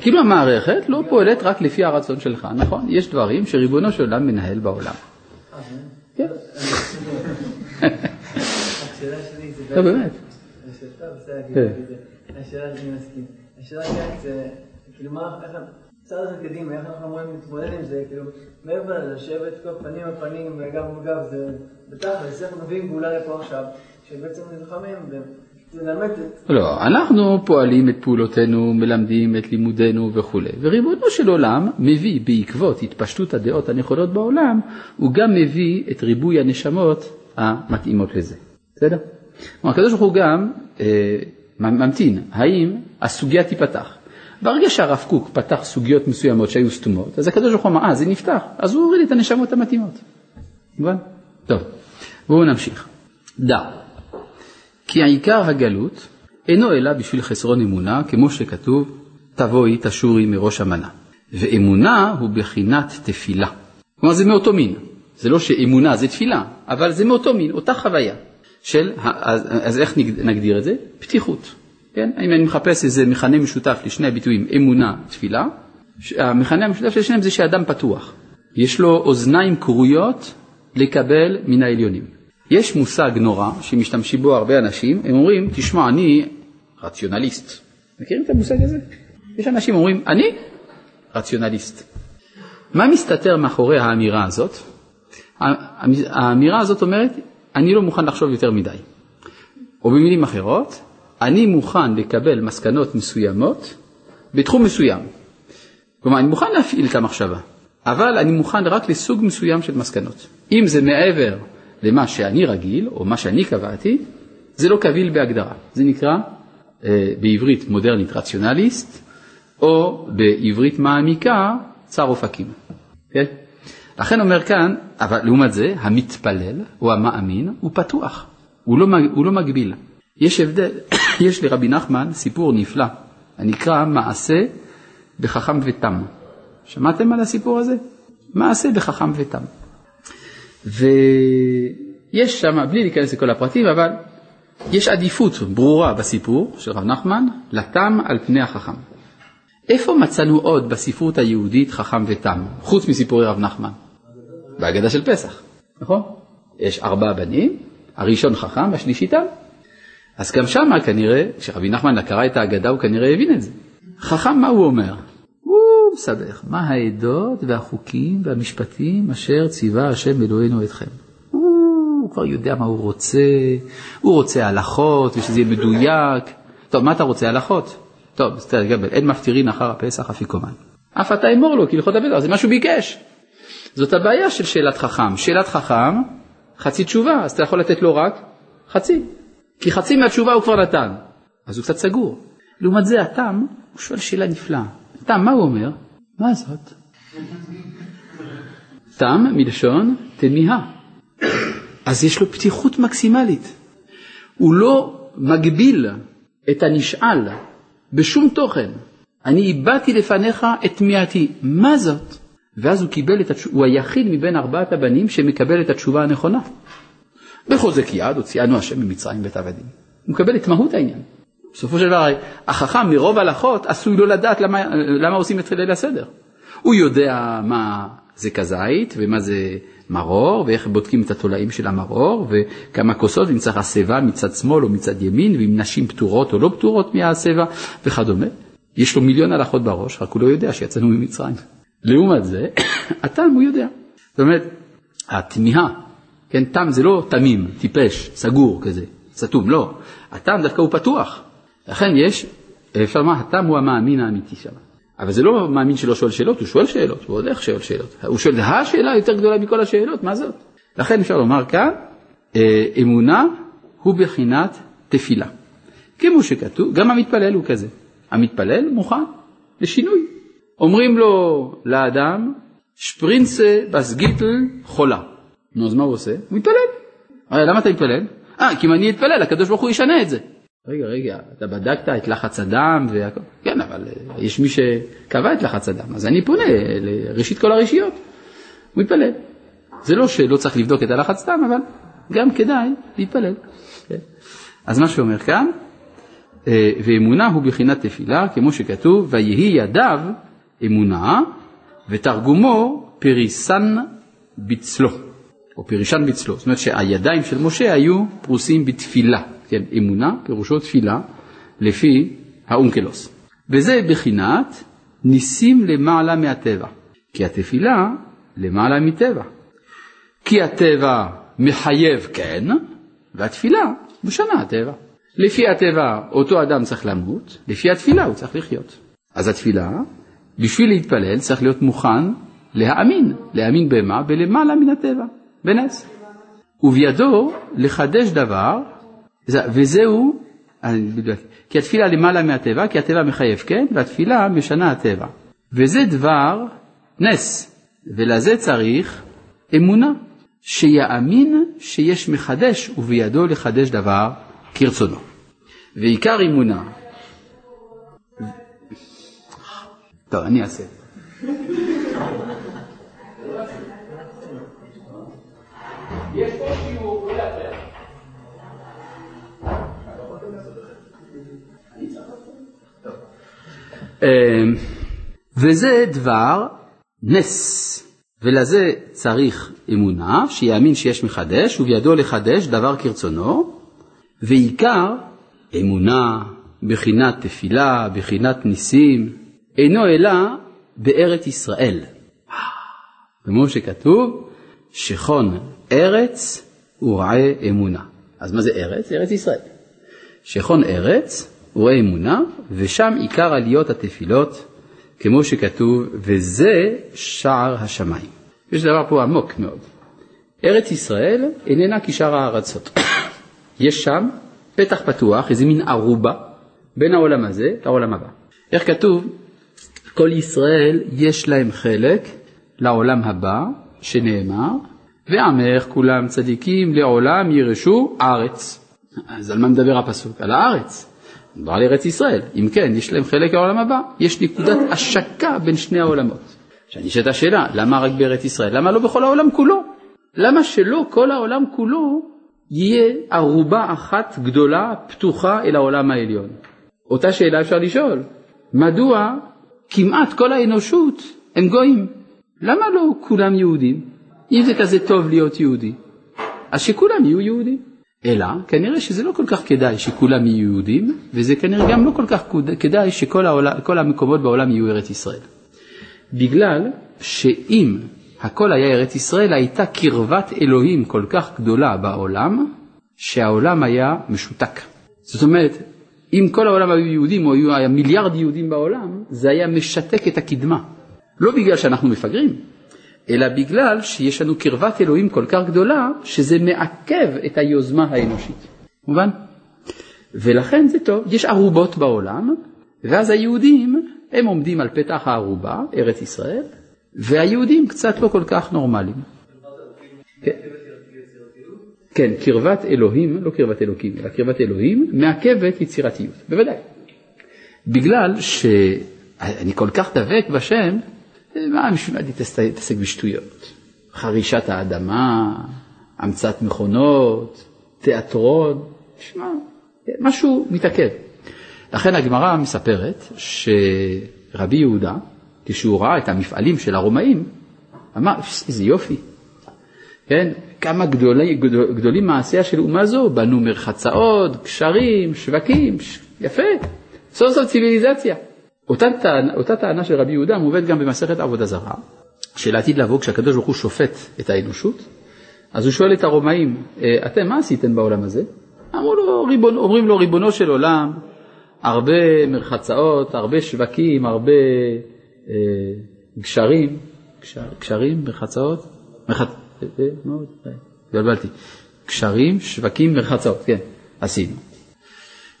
כאילו המערכת לא פועלת רק לפי הרצון שלך, נכון? יש דברים שריבונו של עולם מנהל בעולם. כן. השאלה שלי זה... לא, באמת. כן. השאלה שאני מסכים. השאלה היא, כאילו מה, איך, קדימה, אנחנו אמורים להתמודד עם זה, כאילו, מעבר לשבת כל פנים על פנים, גב מול גב, זה בתכלס, איך מביאים גאולה לפה עכשיו, שבעצם נלחמים לא, אנחנו פועלים את פעולותינו, מלמדים את לימודנו וכולי. וריבונו של עולם מביא בעקבות התפשטות הדעות הנכונות בעולם, הוא גם מביא את ריבוי הנשמות המתאימות לזה. בסדר? כלומר, הקדוש ברוך הוא גם אה, ממתין, האם הסוגיה תיפתח. ברגע שהרב קוק פתח סוגיות מסוימות שהיו סתומות, אז הקדוש ברוך הוא אמר, אה, זה נפתח, אז הוא הוריד את הנשמות המתאימות. מובן? טוב, בואו נמשיך. דע. כי העיקר הגלות אינו אלא בשביל חסרון אמונה, כמו שכתוב, תבואי תשורי מראש המנה. ואמונה הוא בחינת תפילה. כלומר זה מאותו מין. זה לא שאמונה זה תפילה, אבל זה מאותו מין, אותה חוויה. של, אז, אז איך נגדיר את זה? פתיחות. כן? אם אני מחפש איזה מכנה משותף לשני הביטויים אמונה, תפילה, המכנה המשותף של שניהם זה שאדם פתוח. יש לו אוזניים כרויות לקבל מן העליונים. יש מושג נורא שמשתמשים בו הרבה אנשים, הם אומרים, תשמע, אני רציונליסט. מכירים את המושג הזה? יש אנשים אומרים, אני רציונליסט. מה מסתתר מאחורי האמירה הזאת? האמירה הזאת אומרת, אני לא מוכן לחשוב יותר מדי. או במילים אחרות, אני מוכן לקבל מסקנות מסוימות בתחום מסוים. כלומר, אני מוכן להפעיל את המחשבה, אבל אני מוכן רק לסוג מסוים של מסקנות. אם זה מעבר למה שאני רגיל, או מה שאני קבעתי, זה לא קביל בהגדרה. זה נקרא אה, בעברית מודרנית רציונליסט, או בעברית מעמיקה צר אופקים. כן? לכן אומר כאן, אבל לעומת זה, המתפלל או המאמין הוא פתוח, הוא לא, הוא לא מגביל. יש הבדל, יש לרבי נחמן סיפור נפלא, הנקרא מעשה בחכם ותם. שמעתם על הסיפור הזה? מעשה בחכם ותם. ויש שם, בלי להיכנס לכל הפרטים, אבל יש עדיפות ברורה בסיפור של רב נחמן לתם על פני החכם. איפה מצאנו עוד בספרות היהודית חכם ותם, חוץ מסיפורי רב נחמן? בהגדה של פסח, נכון? יש ארבעה בנים, הראשון חכם, השלישי תם. אז גם שמה כנראה, כשרבי נחמן קרא את ההגדה הוא כנראה הבין את זה. חכם מה הוא אומר? מסבך. מה העדות והחוקים והמשפטים אשר ציווה השם אלוהינו אתכם. הוא כבר יודע מה הוא רוצה, הוא רוצה הלכות ושזה יהיה מדויק. טוב, מה אתה רוצה הלכות? טוב, בסדר, גבל, אין מפטירין אחר הפסח אפיקומן. אף אתה אמור לו, כי הלכות הפסח זה מה שהוא ביקש. זאת הבעיה של שאלת חכם. שאלת חכם, חצי תשובה, אז אתה יכול לתת לו רק חצי. כי חצי מהתשובה הוא כבר נתן, אז הוא קצת סגור. לעומת זה התם, הוא שואל שאלה נפלאה. תם, מה הוא אומר? מה זאת? תם מלשון תמיהה. אז יש לו פתיחות מקסימלית. הוא לא מגביל את הנשאל בשום תוכן. אני הבעתי לפניך את תמיהתי, מה זאת? ואז הוא קיבל את התשובה, הוא היחיד מבין ארבעת הבנים שמקבל את התשובה הנכונה. בחוזק יד הוציאנו השם ממצרים בית עבדים. הוא מקבל את מהות העניין. בסופו של דבר החכם מרוב הלכות עשוי לא לדעת למה, למה עושים את ליל הסדר. הוא יודע מה זה כזית ומה זה מרור ואיך בודקים את התולעים של המרור וכמה כוסות ואם צריך השיבה מצד שמאל או מצד ימין ואם נשים פטורות או לא פטורות מהשיבה וכדומה. יש לו מיליון הלכות בראש, רק הוא לא יודע שיצאנו ממצרים. לעומת זה, התם הוא יודע. זאת אומרת, התמיהה, כן, תם זה לא תמים, טיפש, סגור כזה, סתום, לא. התם דווקא הוא פתוח. לכן יש, אפשר לומר, התם הוא המאמין האמיתי שם. אבל זה לא מאמין שלא שואל שאלות, הוא שואל שאלות, הוא עוד איך שואל שאלות. הוא שואל, השאלה יותר גדולה מכל השאלות, מה זאת? לכן אפשר לומר כאן, אה, אמונה הוא בחינת תפילה. כמו שכתוב, גם המתפלל הוא כזה. המתפלל מוכן לשינוי. אומרים לו לאדם, שפרינסה בסגיטל חולה. נו, אז מה הוא עושה? הוא מתפלל. למה אתה מתפלל? אה, כי אם אני אתפלל, הקדוש ברוך הוא ישנה את זה. רגע, רגע, אתה בדקת את לחץ הדם והכל? כן, אבל אה, יש מי שקבע את לחץ הדם, אז אני פונה לראשית כל הרשיות, הוא מתפלל. זה לא שלא צריך לבדוק את הלחץ דם, אבל גם כדאי להתפלל. כן. אז מה שאומר כאן, אה, ואמונה הוא בחינת תפילה, כמו שכתוב, ויהי ידיו אמונה, ותרגומו פריסן בצלו, או פרישן בצלו. זאת אומרת שהידיים של משה היו פרוסים בתפילה. כן, אמונה פירושו תפילה לפי האונקלוס. וזה בחינת ניסים למעלה מהטבע, כי התפילה למעלה מטבע. כי הטבע מחייב כן, והתפילה משנה הטבע. לפי הטבע אותו אדם צריך למות, לפי התפילה הוא צריך לחיות. אז התפילה, בשביל להתפלל צריך להיות מוכן להאמין, להאמין במה? בלמעלה מן הטבע, בנס. ובידו לחדש דבר, וזהו, כי התפילה למעלה מהטבע, כי הטבע מחייב כן, והתפילה משנה הטבע. וזה דבר נס, ולזה צריך אמונה, שיאמין שיש מחדש ובידו לחדש דבר כרצונו. ועיקר אמונה, טוב, אני אעשה. יש פה שיעור, וזה דבר נס, ולזה צריך אמונה, שיאמין שיש מחדש, ובידו לחדש דבר כרצונו, ועיקר אמונה, בחינת תפילה, בחינת ניסים, אינו אלא בארץ ישראל. כמו שכתוב, שכון ארץ ורעה אמונה. אז מה זה ארץ? ארץ ישראל. שכון ארץ וראה אמונה, ושם עיקר עליות התפילות, כמו שכתוב, וזה שער השמיים. יש דבר פה עמוק מאוד. ארץ ישראל איננה כשאר הארצות. יש שם פתח פתוח, איזה מין ערובה, בין העולם הזה לעולם הבא. איך כתוב? כל ישראל יש להם חלק לעולם הבא, שנאמר, ועמך כולם צדיקים לעולם ירשו ארץ. אז על מה מדבר הפסוק? על הארץ. מדובר על ארץ ישראל. אם כן, יש להם חלק לעולם הבא. יש נקודת השקה בין שני העולמות. עכשיו נשאלת השאלה, למה רק בארץ ישראל? למה לא בכל העולם כולו? למה שלא כל העולם כולו יהיה ערובה אחת גדולה פתוחה אל העולם העליון? אותה שאלה אפשר לשאול. מדוע כמעט כל האנושות הם גויים? למה לא כולם יהודים? אם זה כזה טוב להיות יהודי, אז שכולם יהיו יהודים. אלא כנראה שזה לא כל כך כדאי שכולם יהיו יהודים, וזה כנראה גם לא כל כך כדאי שכל העולם, המקומות בעולם יהיו ארץ ישראל. בגלל שאם הכל היה ארץ ישראל, הייתה קרבת אלוהים כל כך גדולה בעולם, שהעולם היה משותק. זאת אומרת, אם כל העולם היו יהודים, או היה מיליארד יהודים בעולם, זה היה משתק את הקדמה. לא בגלל שאנחנו מפגרים, אלא בגלל שיש לנו קרבת אלוהים כל כך גדולה, שזה מעכב את היוזמה האנושית. מובן? ולכן זה טוב, יש ערובות בעולם, ואז היהודים, הם עומדים על פתח הערובה, ארץ ישראל, והיהודים קצת לא כל כך נורמליים. כן. כן, קרבת אלוהים, לא קרבת אלוקים, אלא קרבת אלוהים, מעכבת יצירתיות, בוודאי. בגלל שאני כל כך דבק בשם, מה בשביל מה להתעסק בשטויות? חרישת האדמה, המצאת מכונות, תיאטרון, שמע, משהו מתעכב. לכן הגמרא מספרת שרבי יהודה, כשהוא ראה את המפעלים של הרומאים, אמר, איזה יופי, כן, כמה גדולים, גדולים מעשיה של אומה זו, בנו מרחצאות, קשרים, שווקים, ש... יפה, סוף סוף ציוויליזציה. אותה אותה טענה של רבי יהודה מובאת גם במסכת עבודה זרה, שלעתיד לבוא כשהקדוש ברוך הוא שופט את האנושות, אז הוא שואל את הרומאים, אה, אתם מה עשיתם בעולם הזה? אמרו לו, ריבון, אומרים לו, ריבונו של עולם, הרבה מרחצאות, הרבה שווקים, הרבה אה, גשרים, גשר, גשרים, מרחצאות, מרחצ... התבלבלתי, גשרים, שווקים, מרחצאות, כן, עשינו.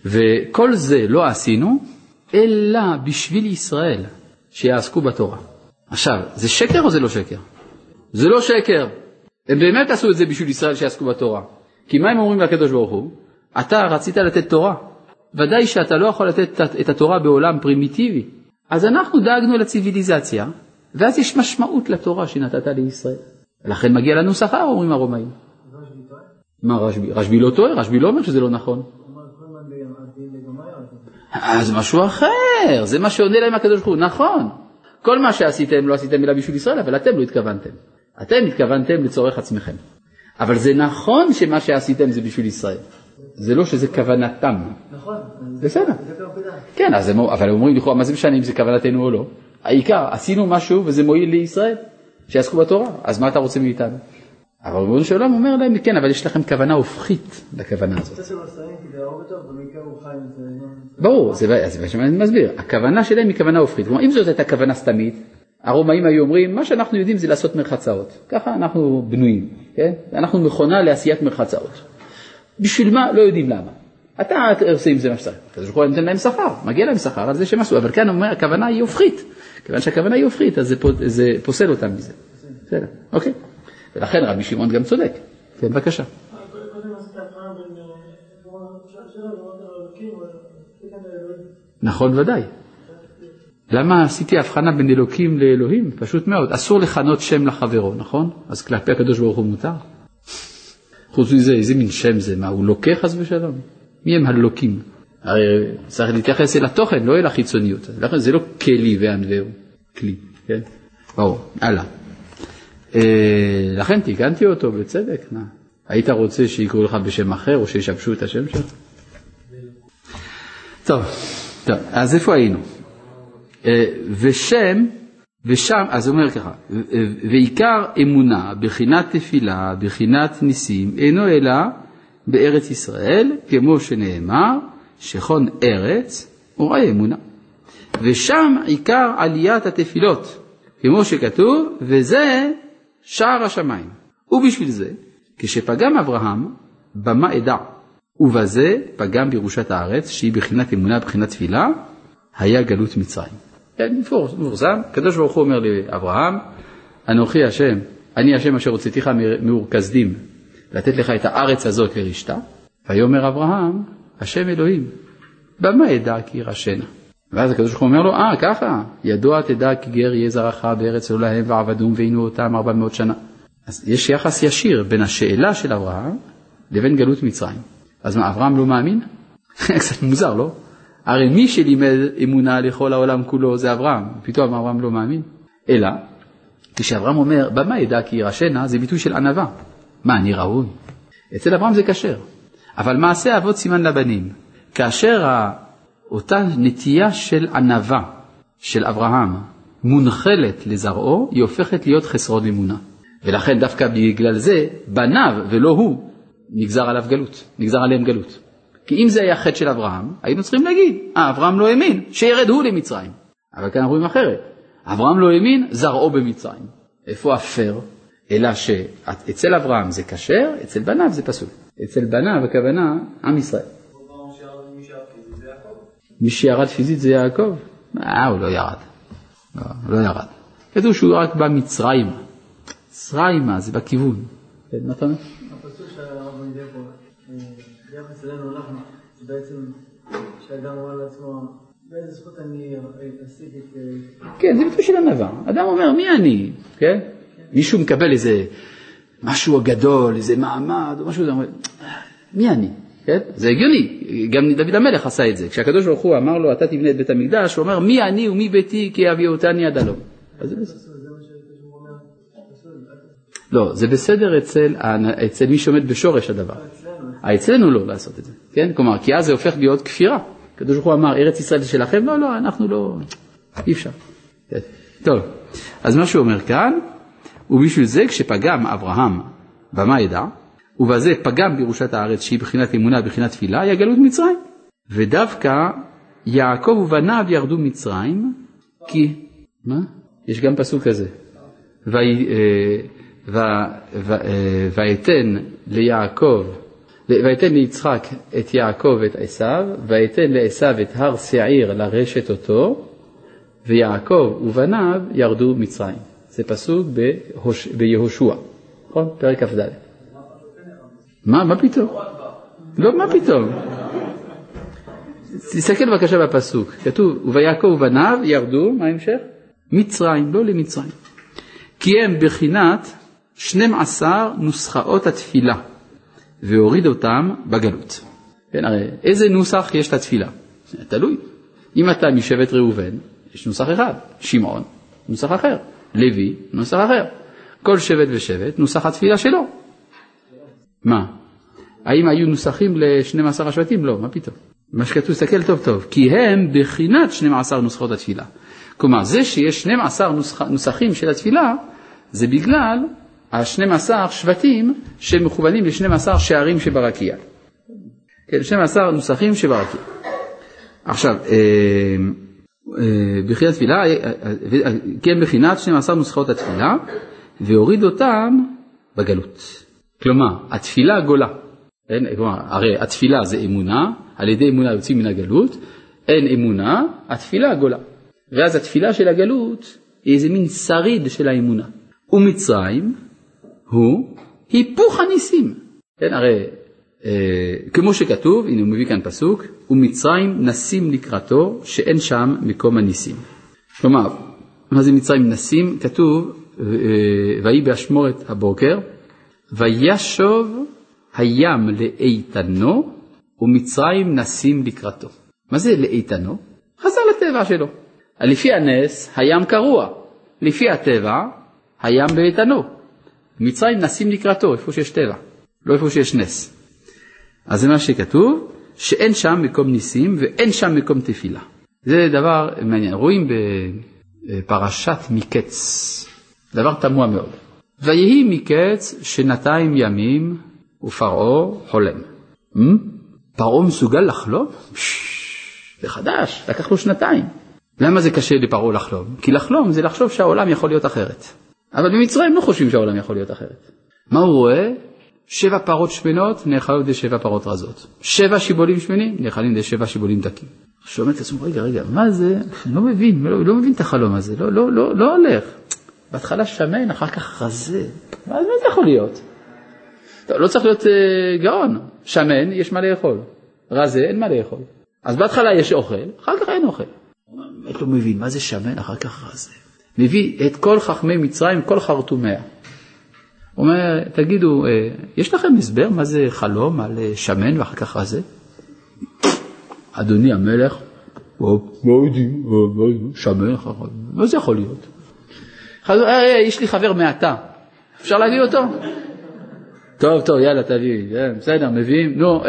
וכל זה לא עשינו, אלא בשביל ישראל, שיעסקו בתורה. עכשיו, זה שקר או זה לא שקר? זה לא שקר. הם באמת עשו את זה בשביל ישראל שיעסקו בתורה. כי מה הם אומרים לקדוש ברוך הוא? אתה רצית לתת תורה. ודאי שאתה לא יכול לתת את התורה בעולם פרימיטיבי. אז אנחנו דאגנו לציוויליזציה, ואז יש משמעות לתורה שנתת לישראל. לכן מגיע לנו שכר, אומרים הרומאים. מה רשב"י? רשב"י לא טועה, רשב"י לא אומר שזה לא נכון. אז משהו אחר, זה מה שעונה להם הקדוש ברוך הוא, נכון. כל מה שעשיתם לא עשיתם אלא בשביל ישראל, אבל אתם לא התכוונתם. אתם התכוונתם לצורך עצמכם. אבל זה נכון שמה שעשיתם זה בשביל ישראל. זה לא שזה כוונתם. נכון. בסדר. כן, אז הם, אבל הם אומרים לכאורה, מה זה משנה אם זה כוונתנו או לא? העיקר, עשינו משהו וזה מועיל לישראל, שיעסקו בתורה, אז מה אתה רוצה מאיתנו? אבל ריבונו של עולם אומר להם, כן, אבל יש לכם כוונה הופכית לכוונה הזאת. ברור, זה מה שאני מסביר. הכוונה שלהם היא כוונה הופכית. כלומר, אם זאת הייתה כוונה סתמית, הרומאים היו אומרים, מה שאנחנו יודעים זה לעשות מרחצאות. ככה אנחנו בנויים, כן? אנחנו מכונה לעשיית מרחצאות. בשביל מה? לא יודעים למה. אתה עושה עם זה מה שצריך. הקדוש ברוך הוא נותן להם שכר, מגיע להם שכר על זה שהם עשו, אבל כאן אומר, הכוונה היא הופכית. כיוון שהכוונה היא הופכית, אז זה פוסל אותם מזה. בסדר, אוקיי. ולכן רבי שמעון גם צודק. כן, בבקשה. נכון, ודאי. למה עשיתי הבחנה בין אלוקים לאלוהים? פשוט מאוד. אסור לכנות שם לחברו, נכון? אז כלפי הקדוש ברוך הוא מותר. חוץ מזה, איזה מין שם זה? מה, הוא לוקה חס ושלום? מי הם הלוקים? הרי צריך להתייחס אל התוכן, לא אל החיצוניות. לכן זה לא כלי וענווהו, כלי, כן? ברור, הלאה. אה, לכן תיקנתי אותו בצדק, נא. היית רוצה שיקראו לך בשם אחר או שישבשו את השם שלך? טוב, טוב, אז איפה היינו? אה, ושם, ושם, אז הוא אומר ככה, ועיקר אמונה, בחינת תפילה, בחינת ניסים, אינו אלא בארץ ישראל, כמו שנאמר, שכון ארץ וראה אמונה. ושם עיקר עליית התפילות, כמו שכתוב, וזה שער השמיים. ובשביל זה, כשפגם אברהם, במה אדע, ובזה פגם בירושת הארץ, שהיא בחינת אמונה, בחינת תפילה, היה גלות מצרים. כן, מפורסם, הקדוש ברוך הוא אומר לאברהם, אנוכי השם, אני השם אשר הוצאתיך מאור כסדים, לתת לך את הארץ הזאת לרשתה. ויאמר אברהם, השם אלוהים, במה אדע כי ירשנה? ואז הקדוש ברוך הוא אומר לו, אה, ככה, ידוע תדע כי גר יהיה זרעך בארץ לא להם ועבדום ועינו אותם ארבע מאות שנה. אז יש יחס ישיר בין השאלה של אברהם לבין גלות מצרים. אז מה, אברהם לא מאמין? קצת מוזר, לא? הרי מי שלימד אמונה לכל העולם כולו זה אברהם, פתאום אברהם לא מאמין. אלא, כשאברהם אומר, במה ידע כי ירשנה, זה ביטוי של ענווה. מה, אני ראוי? אצל אברהם זה כשר. אבל מעשה אבות סימן לבנים. כאשר אותה נטייה של ענווה של אברהם מונחלת לזרעו, היא הופכת להיות חסרון אמונה. ולכן דווקא בגלל זה, בניו ולא הוא, נגזר עליו גלות, נגזר עליהם גלות. כי אם זה היה חטא של אברהם, היינו צריכים להגיד, אה, אברהם לא האמין, שירד הוא למצרים. אבל כאן אנחנו רואים אחרת. אברהם לא האמין, זרעו במצרים. איפה הפייר? אלא שאצל אברהם זה כשר, אצל בניו זה פסול. אצל בניו הכוונה עם ישראל. מי שירד פיזית זה יעקב? אה, הוא לא ירד. לא, הוא לא ירד. כתוב שהוא רק בא מצרימה. מצרימה זה בכיוון. כן, מה אתה אומר? הפסוק שהרב מגיע פה, ביחס אלינו אנחנו, זה בעצם שאדם אומר לעצמו, באיזה זכות אני אשיג את... כן, זה ביטוי של ענווה. אדם אומר, מי אני? כן? מישהו מקבל איזה משהו גדול, איזה מעמד, או משהו, מי אני? כן? זה הגיוני, גם דוד המלך עשה את זה. כשהקדוש ברוך הוא אמר לו, אתה תבנה את בית המקדש, הוא אומר, מי אני ומי ביתי כי אבי אותני עד הלום. לא, זה בסדר אצל, אצל מי שעומד בשורש הדבר. אצלנו לא לעשות את זה, כן? כלומר, כי אז זה הופך להיות כפירה. הקדוש ברוך הוא אמר, ארץ ישראל זה שלכם? לא, לא, אנחנו לא, אי אפשר. כן. טוב, אז מה שהוא אומר כאן, ובשביל זה כשפגם אברהם במה ידע, ובזה פגם בירושת הארץ שהיא בחינת אמונה בחינת תפילה, היא הגלות מצרים. ודווקא יעקב ובניו ירדו מצרים, כי, מה? יש גם פסוק כזה. ויתן ליעקב, ויתן ליצחק את יעקב את עשיו, ויתן לעשיו את הר שעיר לרשת אותו, ויעקב ובניו ירדו מצרים. זה פסוק ביהושע, נכון? פרק כ"ד. מה, מה פתאום? לא, מה פתאום? תסתכל בבקשה בפסוק, כתוב, ויעקב ובניו ירדו, מה ההמשך? מצרים, לא למצרים. כי הם בחינת 12 נוסחאות התפילה, והוריד אותם בגלות. כן, הרי איזה נוסח יש לתפילה? תלוי. אם אתה משבט ראובן, יש נוסח אחד, שמעון, נוסח אחר, לוי, נוסח אחר. כל שבט ושבט, נוסח התפילה שלו. מה? האם היו נוסחים ל-12 השבטים? לא, מה פתאום. מה שכתוב, תסתכל טוב טוב, כי הם בחינת 12 נוסחות התפילה. כלומר, זה שיש 12 נוסח, נוסחים של התפילה, זה בגלל ה-12 שבטים שמכוונים ל-12 שערים שברקיע. כן, 12 נוסחים שברקיע. עכשיו, אה, אה, בחינת תפילה, אה, כן בחינת 12 נוסחאות התפילה, והוריד אותם בגלות. כלומר, התפילה גולה. אין, כלומר, הרי התפילה זה אמונה, על ידי אמונה יוצאים מן הגלות, אין אמונה, התפילה גולה. ואז התפילה של הגלות היא איזה מין שריד של האמונה. ומצרים הוא היפוך הניסים. כן, הרי אה, כמו שכתוב, הנה הוא מביא כאן פסוק, ומצרים נסים לקראתו שאין שם מקום הניסים. כלומר, מה זה מצרים נסים? כתוב, אה, ויהי באשמורת הבוקר, וישוב הים לאיתנו ומצרים נסים לקראתו. מה זה לאיתנו? חזר לטבע שלו. לפי הנס הים קרוע, לפי הטבע הים באיתנו. מצרים נסים לקראתו, איפה שיש טבע, לא איפה שיש נס. אז זה מה שכתוב, שאין שם מקום ניסים ואין שם מקום תפילה. זה דבר מעניין. רואים בפרשת מקץ, דבר תמוה מאוד. ויהי מקץ שנתיים ימים ופרעה חולם. Hmm? פרעה מסוגל לחלום? זה חדש, לקח לו שנתיים. למה זה קשה לפרעה לחלום? כי לחלום זה לחשוב שהעולם יכול להיות אחרת. אבל במצרים לא חושבים שהעולם יכול להיות אחרת. מה הוא רואה? שבע פרות שמנות נאכלות על ידי שבע פרות רזות. שבע שיבולים שמנים נאכלים על ידי שבע שיבולים דקים. שומע את עצמו, רגע, רגע, מה זה? אני לא מבין, לא, לא מבין את החלום הזה, לא, לא, לא, לא הולך. בהתחלה שמן, אחר כך רזה. מה, מה זה יכול להיות? טוב, לא צריך להיות uh, גאון, שמן, יש מה לאכול. רזה, אין מה לאכול. אז בהתחלה יש אוכל, אחר כך אין אוכל. באמת לא מבין, מה זה שמן, אחר כך רזה. מביא את כל חכמי מצרים, כל חרטומיה. הוא אומר, תגידו, אה, יש לכם הסבר מה זה חלום על אה, שמן ואחר כך רזה? אדוני המלך, לא יודעים, שמן, מה זה יכול להיות? אה, יש לי חבר מעתה, אפשר להביא אותו? טוב, טוב, יאללה, תביא, בסדר, מביאים, נו,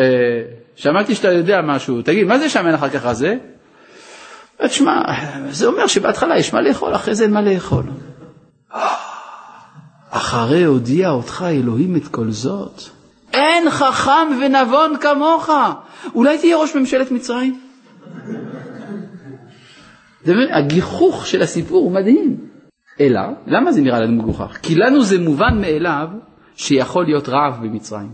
שמעתי שאתה יודע משהו, תגיד, מה זה שמן אחר כך רזה? תשמע, זה אומר שבהתחלה יש מה לאכול, אחרי זה אין מה לאכול. אחרי הודיע אותך אלוהים את כל זאת, אין חכם ונבון כמוך, אולי תהיה ראש ממשלת מצרים? הגיחוך של הסיפור הוא מדהים. אלא, למה זה נראה לנו מגוחך? כי לנו זה מובן מאליו שיכול להיות רעב במצרים.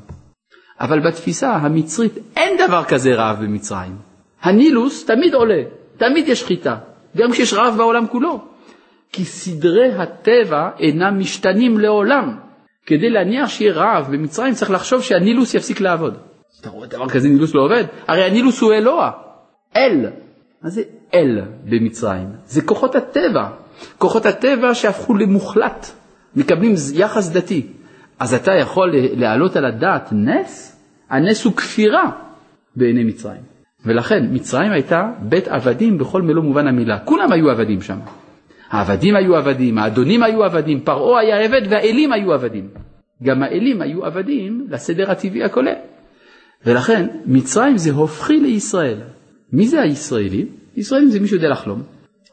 אבל בתפיסה המצרית אין דבר כזה רעב במצרים. הנילוס תמיד עולה, תמיד יש חיטה, גם כשיש רעב בעולם כולו. כי סדרי הטבע אינם משתנים לעולם. כדי להניח שיהיה רעב במצרים צריך לחשוב שהנילוס יפסיק לעבוד. אתה רואה דבר כזה נילוס לא עובד? הרי הנילוס הוא אלוה, אל. מה זה אל במצרים? זה כוחות הטבע. כוחות הטבע שהפכו למוחלט, מקבלים יחס דתי. אז אתה יכול להעלות על הדעת נס? הנס הוא כפירה בעיני מצרים. ולכן מצרים הייתה בית עבדים בכל מלוא מובן המילה. כולם היו עבדים שם. העבדים היו עבדים, האדונים היו עבדים, פרעה היה עבד והאלים היו עבדים. גם האלים היו עבדים לסדר הטבעי הכולל. ולכן מצרים זה הופכי לישראל. מי זה הישראלים? ישראלים זה מי שיודע לחלום.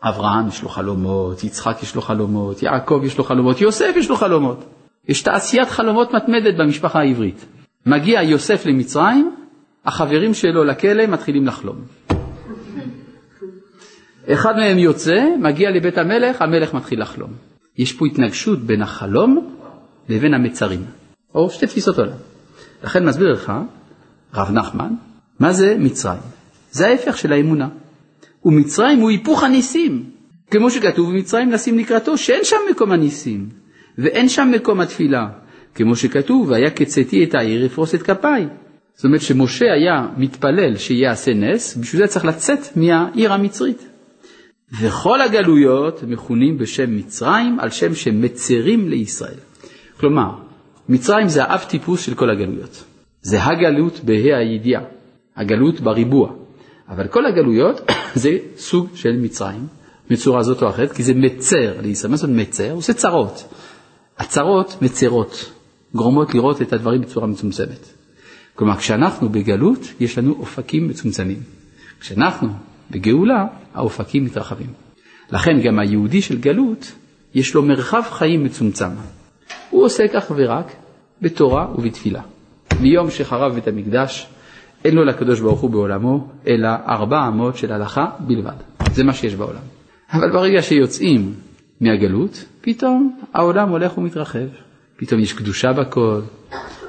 אברהם יש לו חלומות, יצחק יש לו חלומות, יעקב יש לו חלומות, יוסף יש לו חלומות. יש תעשיית חלומות מתמדת במשפחה העברית. מגיע יוסף למצרים, החברים שלו לכלא מתחילים לחלום. אחד מהם יוצא, מגיע לבית המלך, המלך מתחיל לחלום. יש פה התנגשות בין החלום לבין המצרים, או שתי תפיסות עולם. לכן מסביר לך רב נחמן, מה זה מצרים? זה ההפך של האמונה. ומצרים הוא היפוך הניסים, כמו שכתוב במצרים נשים לקראתו שאין שם מקום הניסים, ואין שם מקום התפילה, כמו שכתוב, והיה כצאתי את העיר אפרוס את כפיי. זאת אומרת שמשה היה מתפלל שיעשה נס, בשביל זה צריך לצאת מהעיר המצרית. וכל הגלויות מכונים בשם מצרים על שם שמצרים לישראל. כלומר, מצרים זה האב טיפוס של כל הגלויות. זה הגלות בה"א הידיעה, הגלות בריבוע. אבל כל הגלויות זה סוג של מצרים, בצורה זאת או אחרת, כי זה מצר. מה זאת מצר? עושה צרות. הצרות מצרות, גורמות לראות את הדברים בצורה מצומצמת. כלומר, כשאנחנו בגלות, יש לנו אופקים מצומצמים. כשאנחנו בגאולה, האופקים מתרחבים. לכן גם היהודי של גלות, יש לו מרחב חיים מצומצם. הוא עוסק אך ורק בתורה ובתפילה. מיום שחרב בית המקדש, אין לו לקדוש ברוך הוא בעולמו, אלא ארבע אמות של הלכה בלבד. זה מה שיש בעולם. אבל ברגע שיוצאים מהגלות, פתאום העולם הולך ומתרחב. פתאום יש קדושה בכל,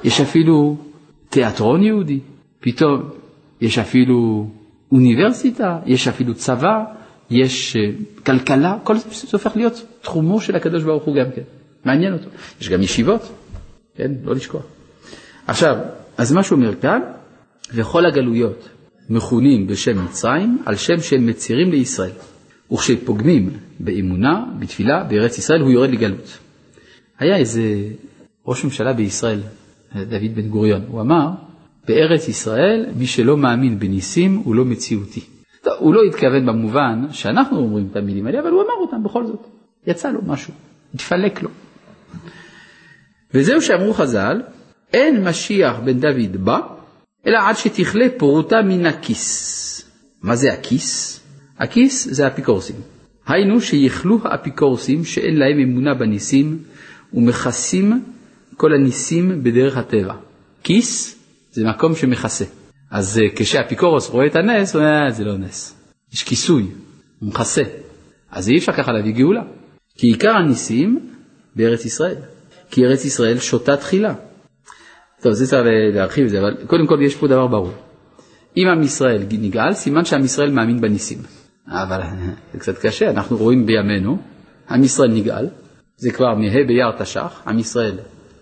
יש אפילו תיאטרון יהודי, פתאום יש אפילו אוניברסיטה, יש אפילו צבא, יש אה, כלכלה, כל זה הופך להיות תחומו של הקדוש ברוך הוא גם כן, מעניין אותו. יש גם ישיבות, כן, לא לשכוח. עכשיו, אז מה שהוא אומר כאן, וכל הגלויות מכונים בשם מצרים על שם שהם מצהירים לישראל. וכשפוגמים באמונה, בתפילה, בארץ ישראל, הוא יורד לגלות. היה איזה ראש ממשלה בישראל, דוד בן גוריון, הוא אמר, בארץ ישראל מי שלא מאמין בניסים הוא לא מציאותי. הוא לא התכוון במובן שאנחנו אומרים את המילים האלה, אבל הוא אמר אותם בכל זאת. יצא לו משהו, התפלק לו. וזהו שאמרו חז"ל, אין משיח בן דוד בא, אלא עד שתכלה פרוטה מן הכיס. מה זה הכיס? הכיס זה אפיקורסים. היינו שיכלו האפיקורסים שאין להם אמונה בניסים ומכסים כל הניסים בדרך הטבע. כיס זה מקום שמכסה. אז אה, כשאפיקורוס רואה את הנס, הוא אומר, אה, זה לא נס. יש כיסוי, הוא מכסה. אז אי אפשר ככה להביא גאולה. כי עיקר הניסים בארץ ישראל. כי ארץ ישראל שותה תחילה. טוב, זה צריך להרחיב את זה, אבל קודם כל יש פה דבר ברור. אם עם ישראל נגאל, סימן שעם ישראל מאמין בניסים. אבל זה קצת קשה, אנחנו רואים בימינו, עם ישראל נגאל, זה כבר מה' באייר תש"ח, עם ישראל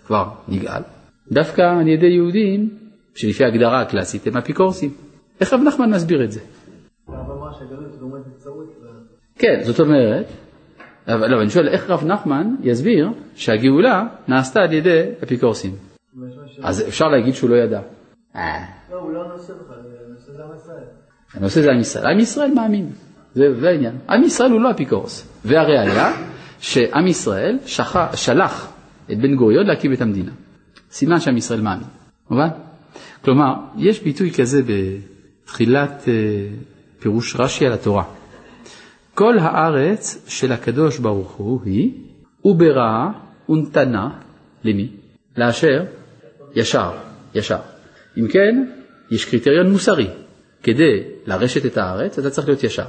כבר נגאל, דווקא על ידי יהודים שלפי ההגדרה הקלאסית הם אפיקורסים. איך רב נחמן מסביר את זה? כן, זאת אומרת, אבל לא, אני שואל איך רב נחמן יסביר שהגאולה נעשתה על ידי אפיקורסים. אז אפשר להגיד שהוא לא ידע. לא, הוא לא הנושא בכלל, הנושא זה עם ישראל. הנושא זה עם ישראל. עם ישראל מאמין, זה, העניין. עם ישראל הוא לא אפיקורס. והראיה שעם ישראל. שלח את בן גוריון להקים את המדינה. סימן שעם ישראל מאמין, מובן? כלומר, יש ביטוי כזה בתחילת אה, פירוש רש"י על התורה. כל הארץ של הקדוש ברוך הוא היא וברעה ונתנה למי? לאשר ישר, ישר. אם כן, יש קריטריון מוסרי. כדי לרשת את הארץ אתה צריך להיות ישר.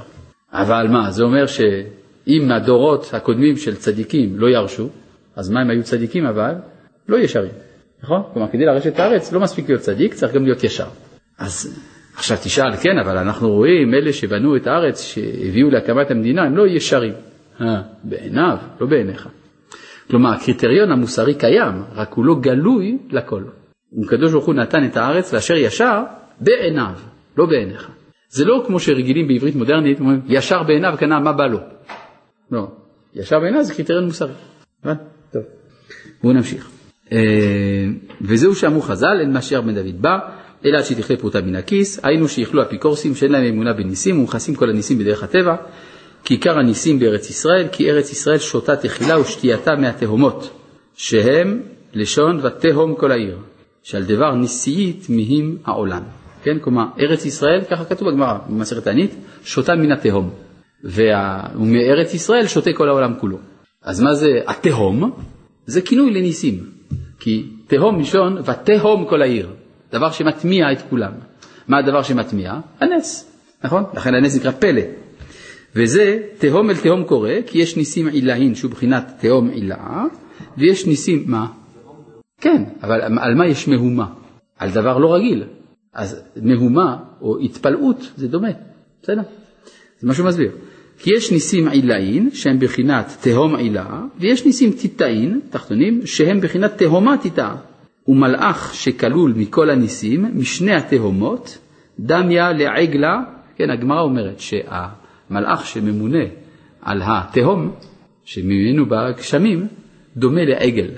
אבל מה, זה אומר שאם הדורות הקודמים של צדיקים לא ירשו, אז מה הם היו צדיקים אבל? לא ישרים. נכון? כלומר, כדי לרשת את הארץ לא מספיק להיות צדיק, צריך גם להיות ישר. אז עכשיו תשאל, כן, אבל אנחנו רואים, אלה שבנו את הארץ, שהביאו להקמת המדינה, הם לא ישרים. אה, בעיניו, לא בעיניך. כלומר, הקריטריון המוסרי קיים, רק הוא לא גלוי לכל. הקדוש ברוך הוא נתן את הארץ לאשר ישר בעיניו, לא בעיניך. זה לא כמו שרגילים בעברית מודרנית, אומרים ישר בעיניו כנ"ל מה בא לו. לא, ישר בעיניו זה קריטריון מוסרי. טוב, בואו נמשיך. אה, וזהו שאמרו חז"ל, אין משיח בן דוד בא, אלא עד שתכלה פרוטה מן הכיס, היינו שיכלו אפיקורסים שאין להם אמונה בניסים ומכסים כל הניסים בדרך הטבע, כי עיקר הניסים בארץ ישראל, כי ארץ ישראל שותה תחילה ושתייתה מהתהומות, שהם לשון ותהום כל העיר, שעל דבר נשיאית מהם העולם. כן, כלומר, ארץ ישראל, ככה כתוב בגמרא, במסכת תענית, שותה מן התהום, וה... ומארץ ישראל שותה כל העולם כולו. אז מה זה התהום? זה כינוי לניסים. כי תהום מלשון ותהום כל העיר, דבר שמטמיע את כולם. מה הדבר שמטמיע? הנס, נכון? לכן הנס נקרא פלא. וזה תהום אל תהום קורה, כי יש ניסים עילאין שהוא בחינת תהום עילאה, ויש ניסים, מה? כן, אבל על מה יש מהומה? על דבר לא רגיל. אז מהומה או התפלאות זה דומה, בסדר? זה מה שהוא מסביר. כי יש ניסים עילאין שהם בחינת תהום עילה, ויש ניסים טיטאין, תחתונים, שהם בחינת תהומה טיטאה. ומלאך שכלול מכל הניסים, משני התהומות, דמיה לעגלה, כן, הגמרא אומרת שהמלאך שממונה על התהום, שממנו בגשמים, דומה לעגל.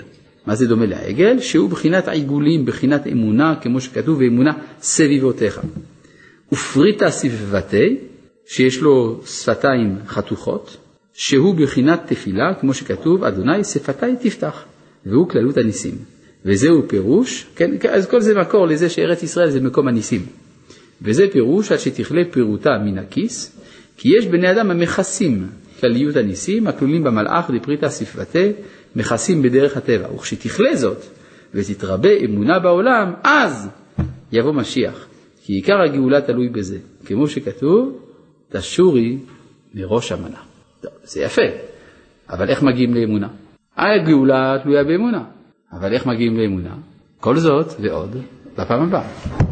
מה זה דומה לעגל? שהוא בחינת עיגולים, בחינת אמונה, כמו שכתוב, ואמונה סביבותיך. ופריטה סביבתי, שיש לו שפתיים חתוכות, שהוא בחינת תפילה, כמו שכתוב, אדוני שפתי תפתח, והוא כללות הניסים. וזהו פירוש, כן, אז כל זה מקור לזה שארץ ישראל זה מקום הניסים. וזה פירוש עד שתכלה פירוטה מן הכיס, כי יש בני אדם המכסים כלליות הניסים, הכלולים במלאך דפריתא ספבתה, מכסים בדרך הטבע. וכשתכלה זאת ותתרבה אמונה בעולם, אז יבוא משיח. כי עיקר הגאולה תלוי בזה. כמו שכתוב, תשורי מראש המנה. טוב, זה יפה, אבל איך מגיעים לאמונה? הגאולה תלויה באמונה, אבל איך מגיעים לאמונה? כל זאת ועוד בפעם הבאה.